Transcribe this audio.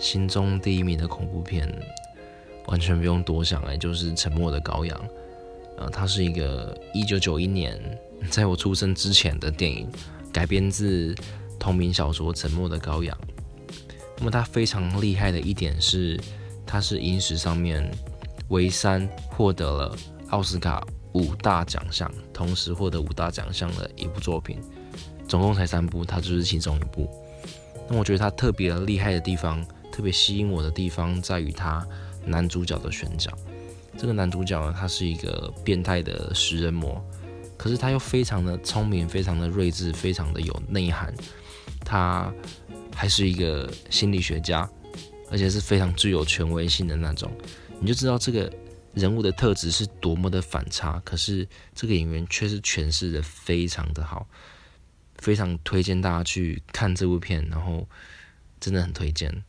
心中第一名的恐怖片，完全不用多想哎，就是《沉默的羔羊》。呃，它是一个一九九一年在我出生之前的电影，改编自同名小说《沉默的羔羊》。那么它非常厉害的一点是，它是影史上面唯三获得了奥斯卡五大奖项，同时获得五大奖项的一部作品，总共才三部，它就是其中一部。那我觉得它特别厉害的地方。特别吸引我的地方在于他男主角的选角。这个男主角呢，他是一个变态的食人魔，可是他又非常的聪明，非常的睿智，非常的有内涵。他还是一个心理学家，而且是非常具有权威性的那种。你就知道这个人物的特质是多么的反差。可是这个演员却是诠释的非常的好，非常推荐大家去看这部片，然后真的很推荐。